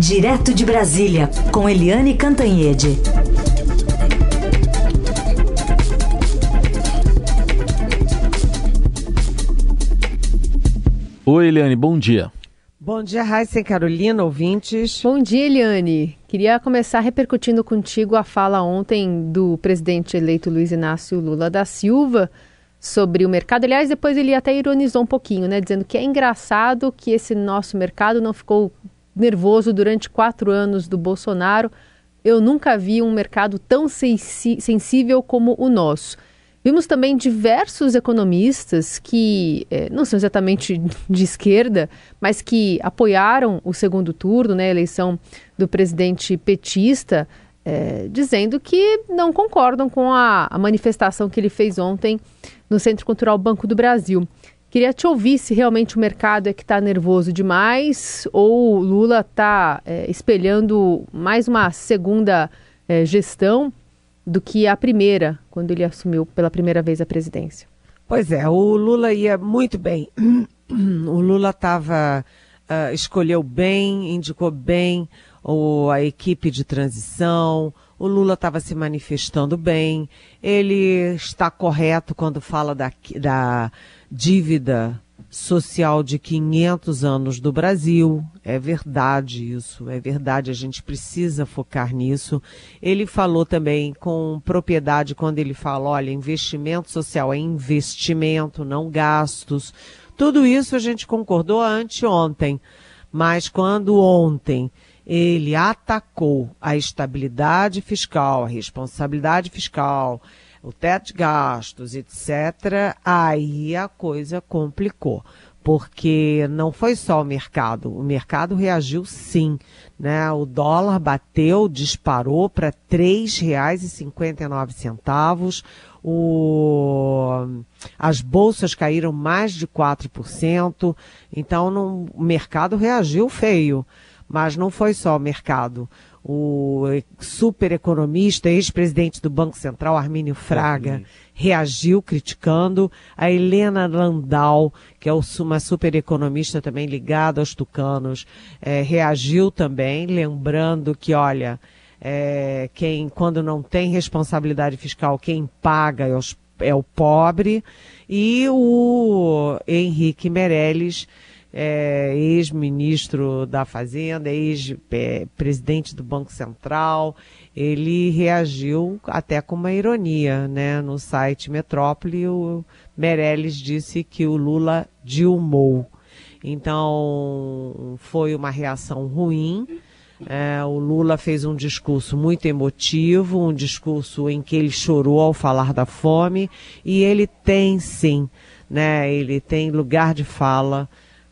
Direto de Brasília, com Eliane Cantanhede. Oi, Eliane, bom dia. Bom dia, Raíssa e Carolina, ouvintes. Bom dia, Eliane. Queria começar repercutindo contigo a fala ontem do presidente eleito Luiz Inácio Lula da Silva sobre o mercado. Aliás, depois ele até ironizou um pouquinho, né? Dizendo que é engraçado que esse nosso mercado não ficou nervoso durante quatro anos do Bolsonaro. Eu nunca vi um mercado tão sensível como o nosso. Vimos também diversos economistas que eh, não são exatamente de esquerda, mas que apoiaram o segundo turno, né, a eleição do presidente petista, eh, dizendo que não concordam com a, a manifestação que ele fez ontem no Centro Cultural Banco do Brasil. Queria te ouvir se realmente o mercado é que está nervoso demais ou Lula está é, espelhando mais uma segunda é, gestão do que a primeira, quando ele assumiu pela primeira vez a presidência. Pois é, o Lula ia muito bem. O Lula estava uh, ah, escolheu bem, indicou bem o, a equipe de transição. O Lula estava se manifestando bem. Ele está correto quando fala da, da dívida social de 500 anos do Brasil. É verdade isso, é verdade, a gente precisa focar nisso. Ele falou também com propriedade quando ele fala, olha, investimento social é investimento, não gastos. Tudo isso a gente concordou anteontem, mas quando ontem ele atacou a estabilidade fiscal, a responsabilidade fiscal, o teto de gastos, etc., aí a coisa complicou. Porque não foi só o mercado, o mercado reagiu sim, né? O dólar bateu, disparou para R$ 3,59. O... As bolsas caíram mais de 4%, então não... o mercado reagiu feio. Mas não foi só o mercado o super economista, ex-presidente do Banco Central, Armínio Fraga, reagiu criticando. A Helena Landau, que é uma super economista também ligada aos tucanos, é, reagiu também, lembrando que, olha, é, quem, quando não tem responsabilidade fiscal, quem paga é, os, é o pobre. E o Henrique Meirelles é, ex-ministro da Fazenda, ex-presidente do Banco Central, ele reagiu até com uma ironia, né? No site Metrópole, o Meirelles disse que o Lula dilmou. Então, foi uma reação ruim. É, o Lula fez um discurso muito emotivo, um discurso em que ele chorou ao falar da fome, e ele tem sim, né? Ele tem lugar de fala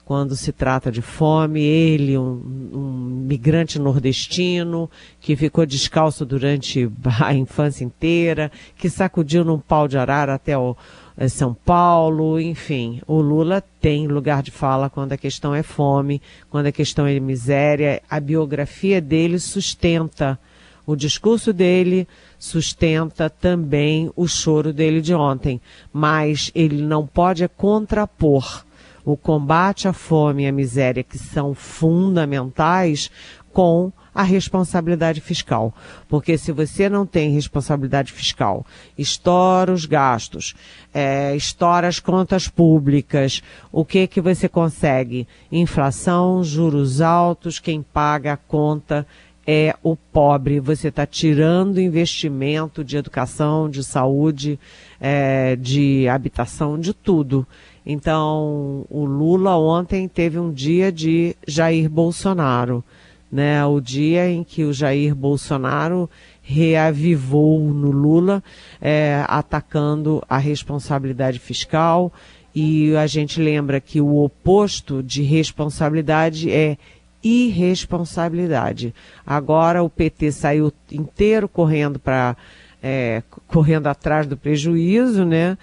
quando se trata de fome. Ele, um, um, migrante nordestino, que ficou descalço durante a infância inteira, que sacudiu num pau de arara até o, eh, São Paulo, enfim. O Lula tem lugar de fala quando a questão é fome, quando a questão é miséria. A biografia dele sustenta. O discurso dele sustenta também o choro dele de ontem, mas ele não pode contrapor o combate à fome e à miséria, que são fundamentais, com a responsabilidade fiscal. Porque se você não tem responsabilidade fiscal, estoura os gastos, é, estoura as contas públicas, o que que você consegue? Inflação, juros altos, quem paga a conta é o pobre. Você está tirando investimento de educação, de saúde, é, de habitação, de tudo. Então, o Lula ontem teve um dia de Jair Bolsonaro, né? O dia em que o Jair Bolsonaro reavivou no Lula, é, atacando a responsabilidade fiscal. E a gente lembra que o oposto de responsabilidade é irresponsabilidade. Agora o PT saiu inteiro correndo para é, correndo atrás do prejuízo, né?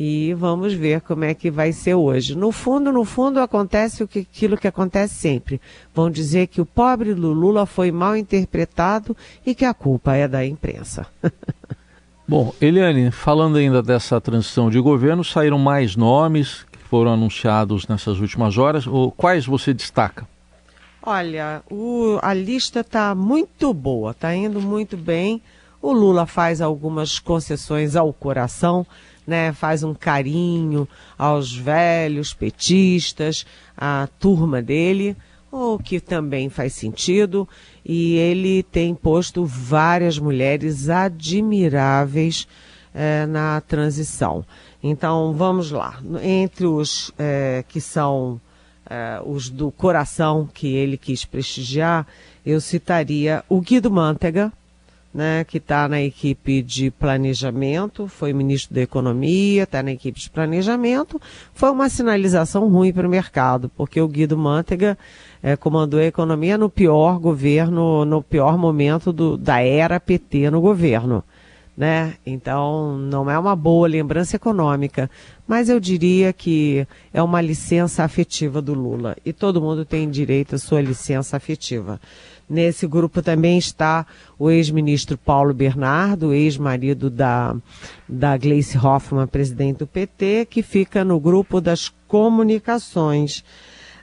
E vamos ver como é que vai ser hoje. No fundo, no fundo, acontece o que, aquilo que acontece sempre. Vão dizer que o pobre Lula foi mal interpretado e que a culpa é da imprensa. Bom, Eliane, falando ainda dessa transição de governo, saíram mais nomes que foram anunciados nessas últimas horas. Quais você destaca? Olha, o, a lista está muito boa, está indo muito bem. O Lula faz algumas concessões ao coração, né? Faz um carinho aos velhos petistas, a turma dele, o que também faz sentido. E ele tem posto várias mulheres admiráveis eh, na transição. Então, vamos lá. Entre os eh, que são eh, os do coração que ele quis prestigiar, eu citaria o Guido Mantega, né, que está na equipe de planejamento, foi ministro da Economia, está na equipe de planejamento, foi uma sinalização ruim para o mercado, porque o Guido Mantega é, comandou a economia no pior governo, no pior momento do, da era PT no governo né? Então, não é uma boa lembrança econômica, mas eu diria que é uma licença afetiva do Lula e todo mundo tem direito à sua licença afetiva. Nesse grupo também está o ex-ministro Paulo Bernardo, ex-marido da, da Gleice Hoffmann, presidente do PT, que fica no grupo das comunicações.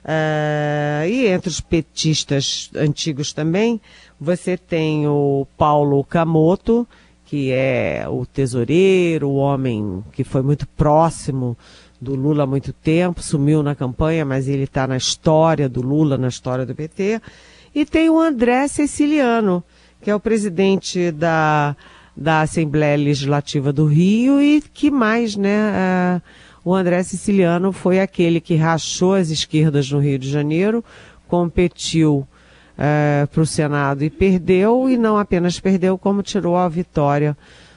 Uh, e entre os petistas antigos também, você tem o Paulo Camoto, que é o tesoureiro, o homem que foi muito próximo do Lula há muito tempo, sumiu na campanha, mas ele está na história do Lula, na história do PT. E tem o André Ceciliano, que é o presidente da, da Assembleia Legislativa do Rio e que mais, né? Uh, o André Siciliano foi aquele que rachou as esquerdas no Rio de Janeiro, competiu é, para o Senado e perdeu, e não apenas perdeu, como tirou a vitória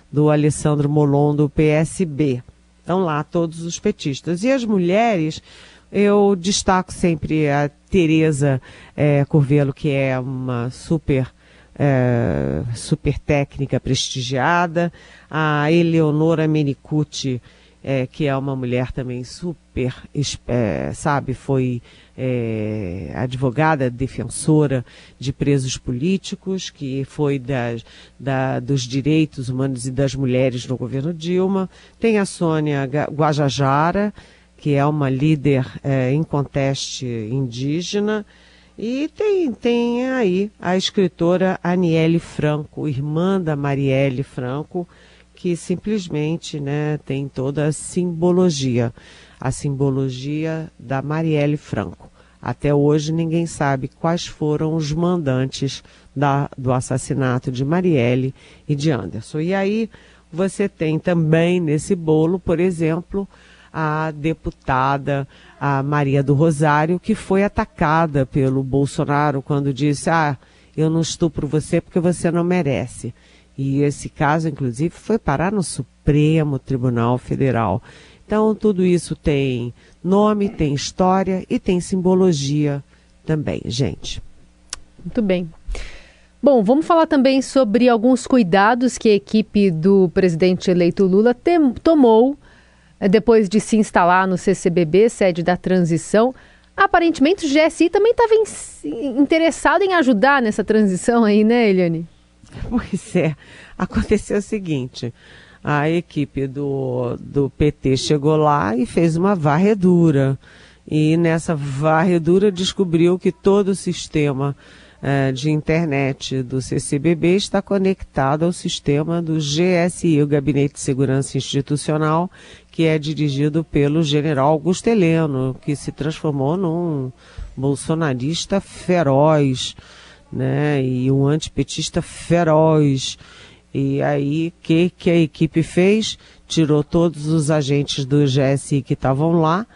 do Alessandro Molon do PSB. Estão lá todos os petistas. E as mulheres, eu destaco sempre a Tereza é, Curvelo, que é uma super é, super técnica prestigiada, a Eleonora Menicucci, é, que é uma mulher também super, é, sabe, foi é, advogada, defensora de presos políticos, que foi da, dos direitos humanos e das mulheres no governo Dilma. Tem a Sônia Guajajara, que é uma líder é, em conteste indígena. E tem, tem aí a escritora Aniele Franco, irmã da Marielle Franco, que simplesmente né, tem toda a simbologia, a simbologia da Marielle Franco. Até hoje ninguém sabe quais foram os mandantes da, do assassinato de Marielle e de Anderson. E aí você tem também nesse bolo, por exemplo, a deputada a Maria do Rosário, que foi atacada pelo Bolsonaro quando disse: Ah, eu não estupro você porque você não merece. E esse caso, inclusive, foi parar no Supremo Tribunal Federal. Então, tudo isso tem nome, tem história e tem simbologia também, gente. Muito bem. Bom, vamos falar também sobre alguns cuidados que a equipe do presidente eleito Lula tomou depois de se instalar no CCBB, sede da transição. Aparentemente o GSI também estava interessado em ajudar nessa transição aí, né, Eliane? Pois é, aconteceu o seguinte, a equipe do, do PT chegou lá e fez uma varredura. E nessa varredura descobriu que todo o sistema eh, de internet do CCBB está conectado ao sistema do GSI, o Gabinete de Segurança Institucional, que é dirigido pelo general Augusto Heleno, que se transformou num bolsonarista feroz né? E um antipetista feroz. E aí, o que, que a equipe fez? Tirou todos os agentes do GSI que estavam lá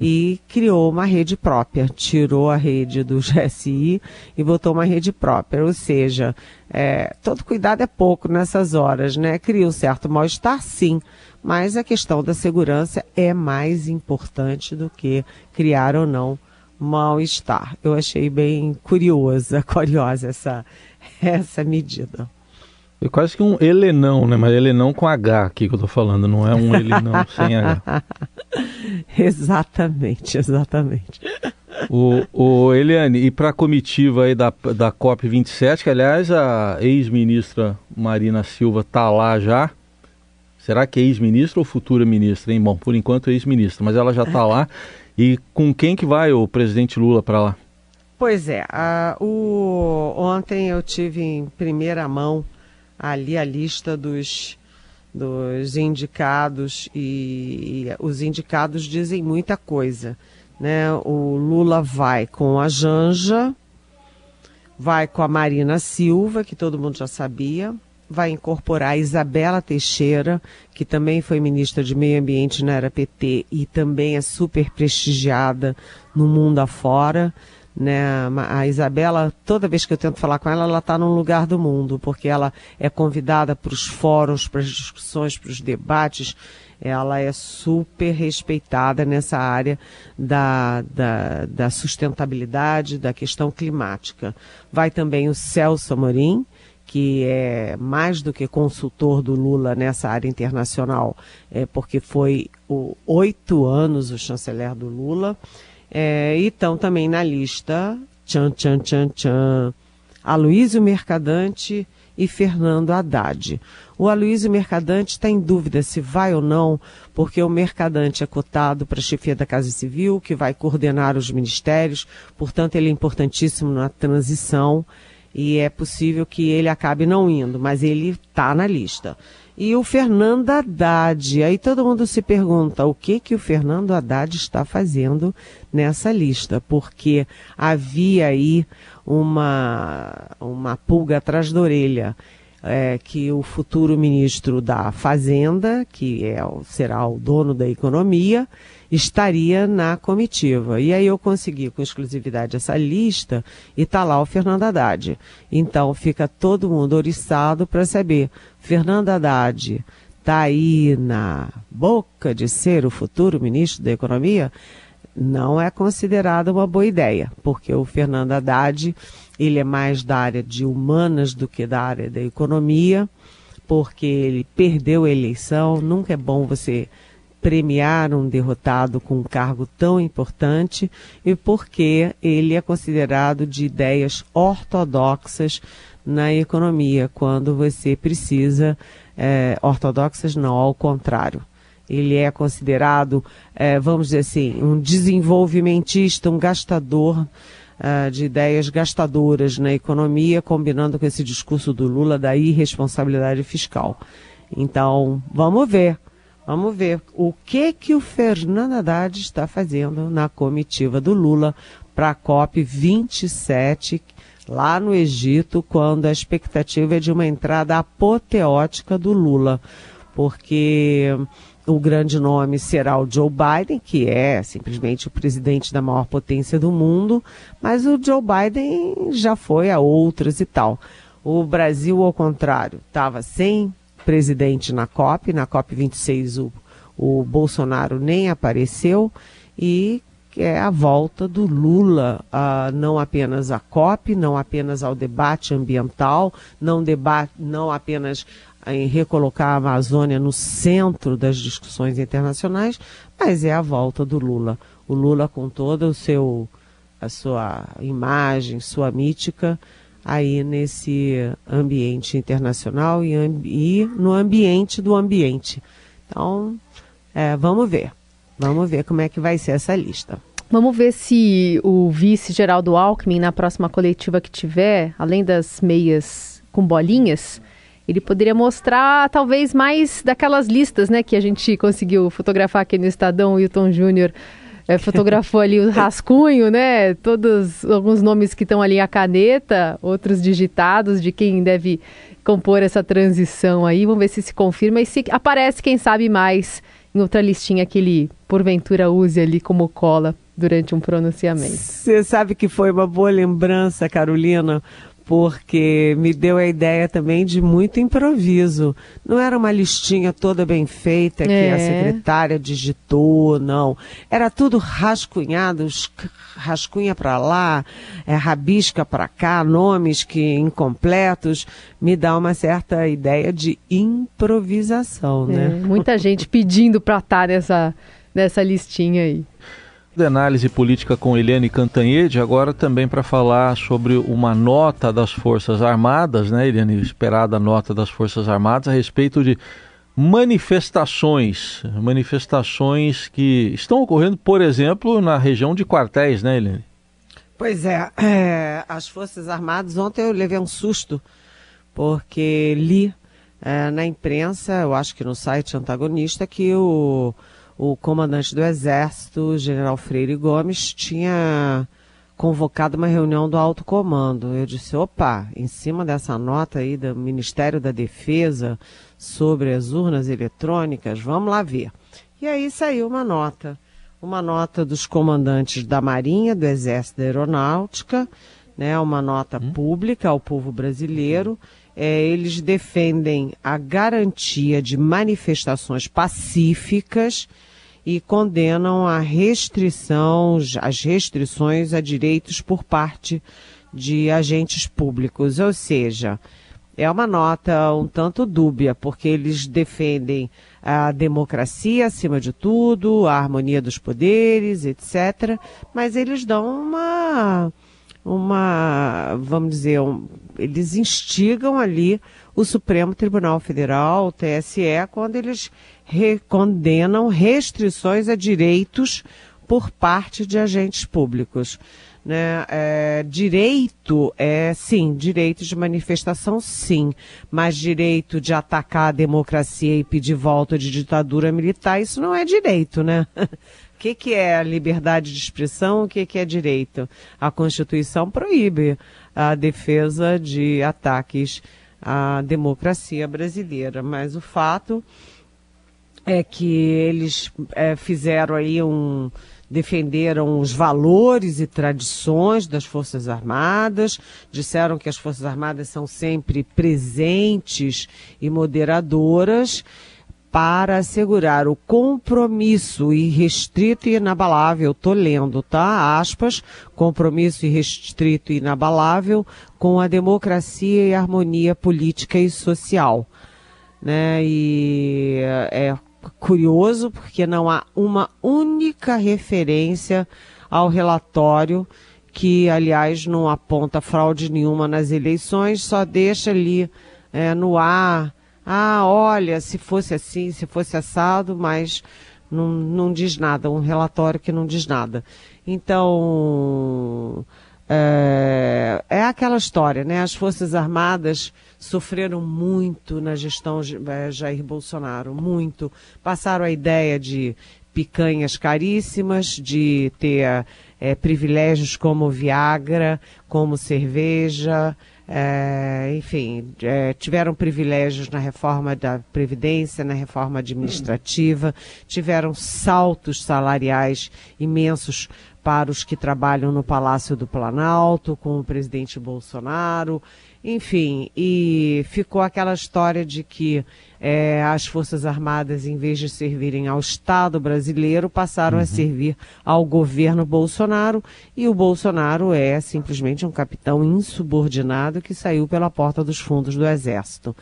e criou uma rede própria. Tirou a rede do GSI e botou uma rede própria. Ou seja, é, todo cuidado é pouco nessas horas, né? Cria um certo mal-estar, sim, mas a questão da segurança é mais importante do que criar ou não mal-estar. Eu achei bem curiosa, curiosa essa, essa medida. É quase que um Helenão, né? Mas Helenão com H aqui que eu tô falando, não é um Helenão sem H. exatamente, exatamente. O, o Eliane, e para a comitiva aí da, da COP27, que aliás a ex-ministra Marina Silva tá lá já. Será que é ex-ministra ou futura ministra, hein? Bom, por enquanto é ex-ministra, mas ela já tá lá. E com quem que vai o presidente Lula para lá? Pois é, o, ontem eu tive em primeira mão ali a lista dos, dos indicados e, e os indicados dizem muita coisa. Né? O Lula vai com a Janja, vai com a Marina Silva, que todo mundo já sabia, vai incorporar a Isabela Teixeira, que também foi ministra de Meio Ambiente na era PT e também é super prestigiada no mundo afora. Né? A Isabela, toda vez que eu tento falar com ela, ela está num lugar do mundo, porque ela é convidada para os fóruns, para as discussões, para os debates. Ela é super respeitada nessa área da, da, da sustentabilidade, da questão climática. Vai também o Celso Amorim, que é mais do que consultor do Lula nessa área internacional, é, porque foi o, oito anos o chanceler do Lula. É, e estão também na lista, tchan, tchan, tchan, tchan, Aloysio Mercadante e Fernando Haddad. O Aloysio Mercadante está em dúvida se vai ou não, porque o Mercadante é cotado para a chefia da Casa Civil, que vai coordenar os ministérios, portanto ele é importantíssimo na transição e é possível que ele acabe não indo, mas ele está na lista. E o Fernando Haddad, aí todo mundo se pergunta o que que o Fernando Haddad está fazendo nessa lista, porque havia aí uma, uma pulga atrás da orelha. É, que o futuro ministro da Fazenda, que é, será o dono da economia, estaria na comitiva. E aí eu consegui com exclusividade essa lista e tá lá o Fernando Haddad. Então fica todo mundo oriçado para saber, Fernando Haddad está aí na boca de ser o futuro ministro da Economia? Não é considerado uma boa ideia, porque o Fernando Haddad, ele é mais da área de humanas do que da área da economia, porque ele perdeu a eleição, nunca é bom você premiar um derrotado com um cargo tão importante e porque ele é considerado de ideias ortodoxas na economia, quando você precisa, é, ortodoxas não, ao contrário. Ele é considerado, é, vamos dizer assim, um desenvolvimentista, um gastador uh, de ideias gastadoras na economia, combinando com esse discurso do Lula da irresponsabilidade fiscal. Então, vamos ver Vamos ver o que que o Fernando Haddad está fazendo na comitiva do Lula para a COP 27 lá no Egito, quando a expectativa é de uma entrada apoteótica do Lula, porque o grande nome será o Joe Biden, que é simplesmente o presidente da maior potência do mundo, mas o Joe Biden já foi a outras e tal. O Brasil, ao contrário, estava sem presidente na COP. Na COP 26 o, o Bolsonaro nem apareceu e é a volta do Lula, a, não apenas à COP, não apenas ao debate ambiental, não, debate, não apenas em recolocar a Amazônia no centro das discussões internacionais, mas é a volta do Lula. O Lula com toda o seu a sua imagem, sua mítica, aí nesse ambiente internacional e, e no ambiente do ambiente. Então, é, vamos ver. Vamos ver como é que vai ser essa lista. Vamos ver se o vice Geraldo Alckmin, na próxima coletiva que tiver, além das meias com bolinhas, ele poderia mostrar talvez mais daquelas listas né, que a gente conseguiu fotografar aqui no Estadão, o Hilton Júnior é, fotografou ali o rascunho, né? Todos alguns nomes que estão ali a caneta, outros digitados de quem deve compor essa transição aí. Vamos ver se se confirma e se aparece, quem sabe, mais em outra listinha que ele porventura use ali como cola durante um pronunciamento. Você sabe que foi uma boa lembrança, Carolina, porque me deu a ideia também de muito improviso. Não era uma listinha toda bem feita que é. a secretária digitou, não. Era tudo rascunhado, rascunha para lá, é, rabisca para cá, nomes que incompletos. Me dá uma certa ideia de improvisação, é, né? Muita gente pedindo para estar nessa, nessa listinha aí de análise política com Eliane Cantanhede, agora também para falar sobre uma nota das Forças Armadas, né, Eliane? Esperada nota das Forças Armadas a respeito de manifestações, manifestações que estão ocorrendo, por exemplo, na região de quartéis, né, Eliane? Pois é, é, as Forças Armadas, ontem eu levei um susto, porque li é, na imprensa, eu acho que no site antagonista, que o, o comandante do Exército, general Freire Gomes, tinha convocado uma reunião do alto comando. Eu disse, opa, em cima dessa nota aí do Ministério da Defesa sobre as urnas eletrônicas, vamos lá ver. E aí saiu uma nota uma nota dos comandantes da Marinha, do Exército da Aeronáutica, né, uma nota hum. pública ao povo brasileiro. É, eles defendem a garantia de manifestações pacíficas e condenam a restrição, as restrições a direitos por parte de agentes públicos. Ou seja, é uma nota um tanto dúbia, porque eles defendem a democracia acima de tudo, a harmonia dos poderes, etc. Mas eles dão uma, uma, vamos dizer, um, eles instigam ali o Supremo Tribunal Federal, o TSE, quando eles condenam restrições a direitos por parte de agentes públicos. Né? É, direito é sim, direito de manifestação sim, mas direito de atacar a democracia e pedir volta de ditadura militar, isso não é direito, né? O que, que é liberdade de expressão? O que, que é direito? A Constituição proíbe a defesa de ataques à democracia brasileira, mas o fato é que eles é, fizeram aí um defenderam os valores e tradições das Forças Armadas, disseram que as Forças Armadas são sempre presentes e moderadoras para assegurar o compromisso irrestrito e inabalável, tô lendo, tá? Aspas, compromisso irrestrito e inabalável com a democracia e harmonia política e social. Né? E é curioso porque não há uma única referência ao relatório que, aliás, não aponta fraude nenhuma nas eleições, só deixa ali é, no ar. Ah, olha, se fosse assim, se fosse assado, mas não, não diz nada, um relatório que não diz nada. Então, é, aquela história, né? As Forças Armadas sofreram muito na gestão é, Jair Bolsonaro, muito. Passaram a ideia de picanhas caríssimas, de ter é, privilégios como Viagra, como cerveja, é, enfim, é, tiveram privilégios na reforma da Previdência, na reforma administrativa, tiveram saltos salariais imensos para os que trabalham no Palácio do Planalto, com o presidente Bolsonaro, enfim, e ficou aquela história de que é, as Forças Armadas, em vez de servirem ao Estado brasileiro, passaram uhum. a servir ao governo Bolsonaro, e o Bolsonaro é simplesmente um capitão insubordinado que saiu pela porta dos fundos do Exército.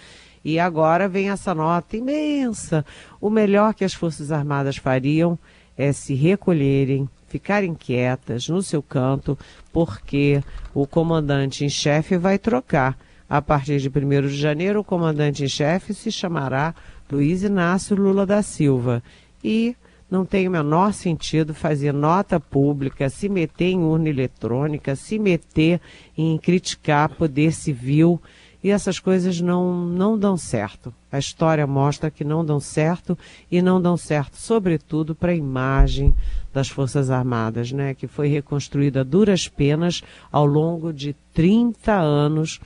E agora vem essa nota imensa. O melhor que as Forças Armadas fariam é se recolherem, ficarem quietas no seu canto, porque o comandante em chefe vai trocar. A partir de 1 de janeiro, o comandante em chefe se chamará Luiz Inácio Lula da Silva. E não tem o menor sentido fazer nota pública, se meter em urna eletrônica, se meter em criticar poder civil e essas coisas não, não dão certo. A história mostra que não dão certo e não dão certo, sobretudo, para a imagem das Forças Armadas, né, que foi reconstruída a duras penas ao longo de 30 anos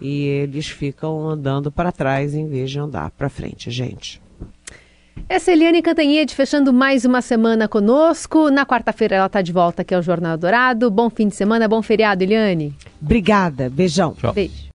e eles ficam andando para trás em vez de andar para frente, gente. Essa é Eliane Cantanhede fechando mais uma semana conosco. Na quarta-feira ela está de volta aqui ao Jornal Dourado. Bom fim de semana, bom feriado, Eliane. Obrigada, beijão. Tchau. Beijo.